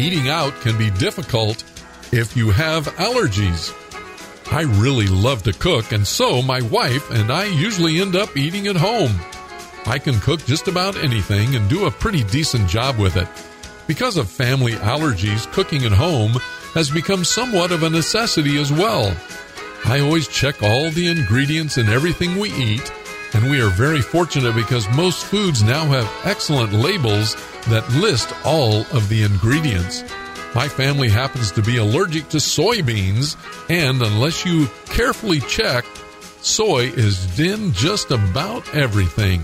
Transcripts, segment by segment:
Eating out can be difficult if you have allergies. I really love to cook, and so my wife and I usually end up eating at home. I can cook just about anything and do a pretty decent job with it. Because of family allergies, cooking at home has become somewhat of a necessity as well. I always check all the ingredients in everything we eat, and we are very fortunate because most foods now have excellent labels that list all of the ingredients. My family happens to be allergic to soybeans, and unless you carefully check, soy is in just about everything.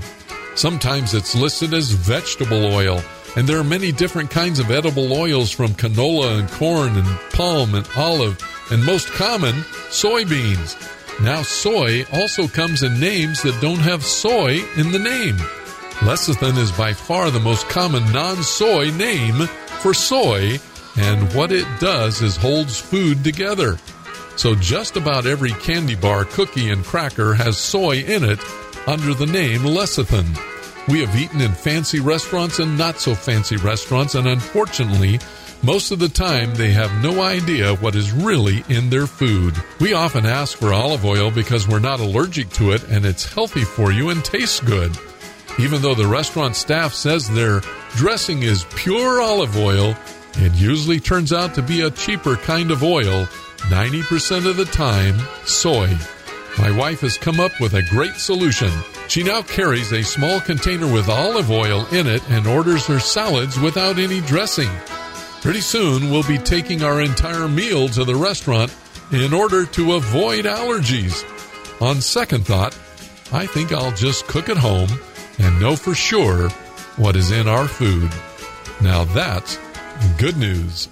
Sometimes it's listed as vegetable oil, and there are many different kinds of edible oils from canola and corn and palm and olive, and most common, soybeans. Now, soy also comes in names that don't have soy in the name. Lecithin is by far the most common non soy name for soy, and what it does is holds food together. So, just about every candy bar, cookie, and cracker has soy in it under the name lecithin. We have eaten in fancy restaurants and not so fancy restaurants, and unfortunately, most of the time they have no idea what is really in their food. We often ask for olive oil because we're not allergic to it and it's healthy for you and tastes good. Even though the restaurant staff says their dressing is pure olive oil, it usually turns out to be a cheaper kind of oil, 90% of the time, soy. My wife has come up with a great solution. She now carries a small container with olive oil in it and orders her salads without any dressing. Pretty soon, we'll be taking our entire meal to the restaurant in order to avoid allergies. On second thought, I think I'll just cook at home and know for sure what is in our food. Now that's good news.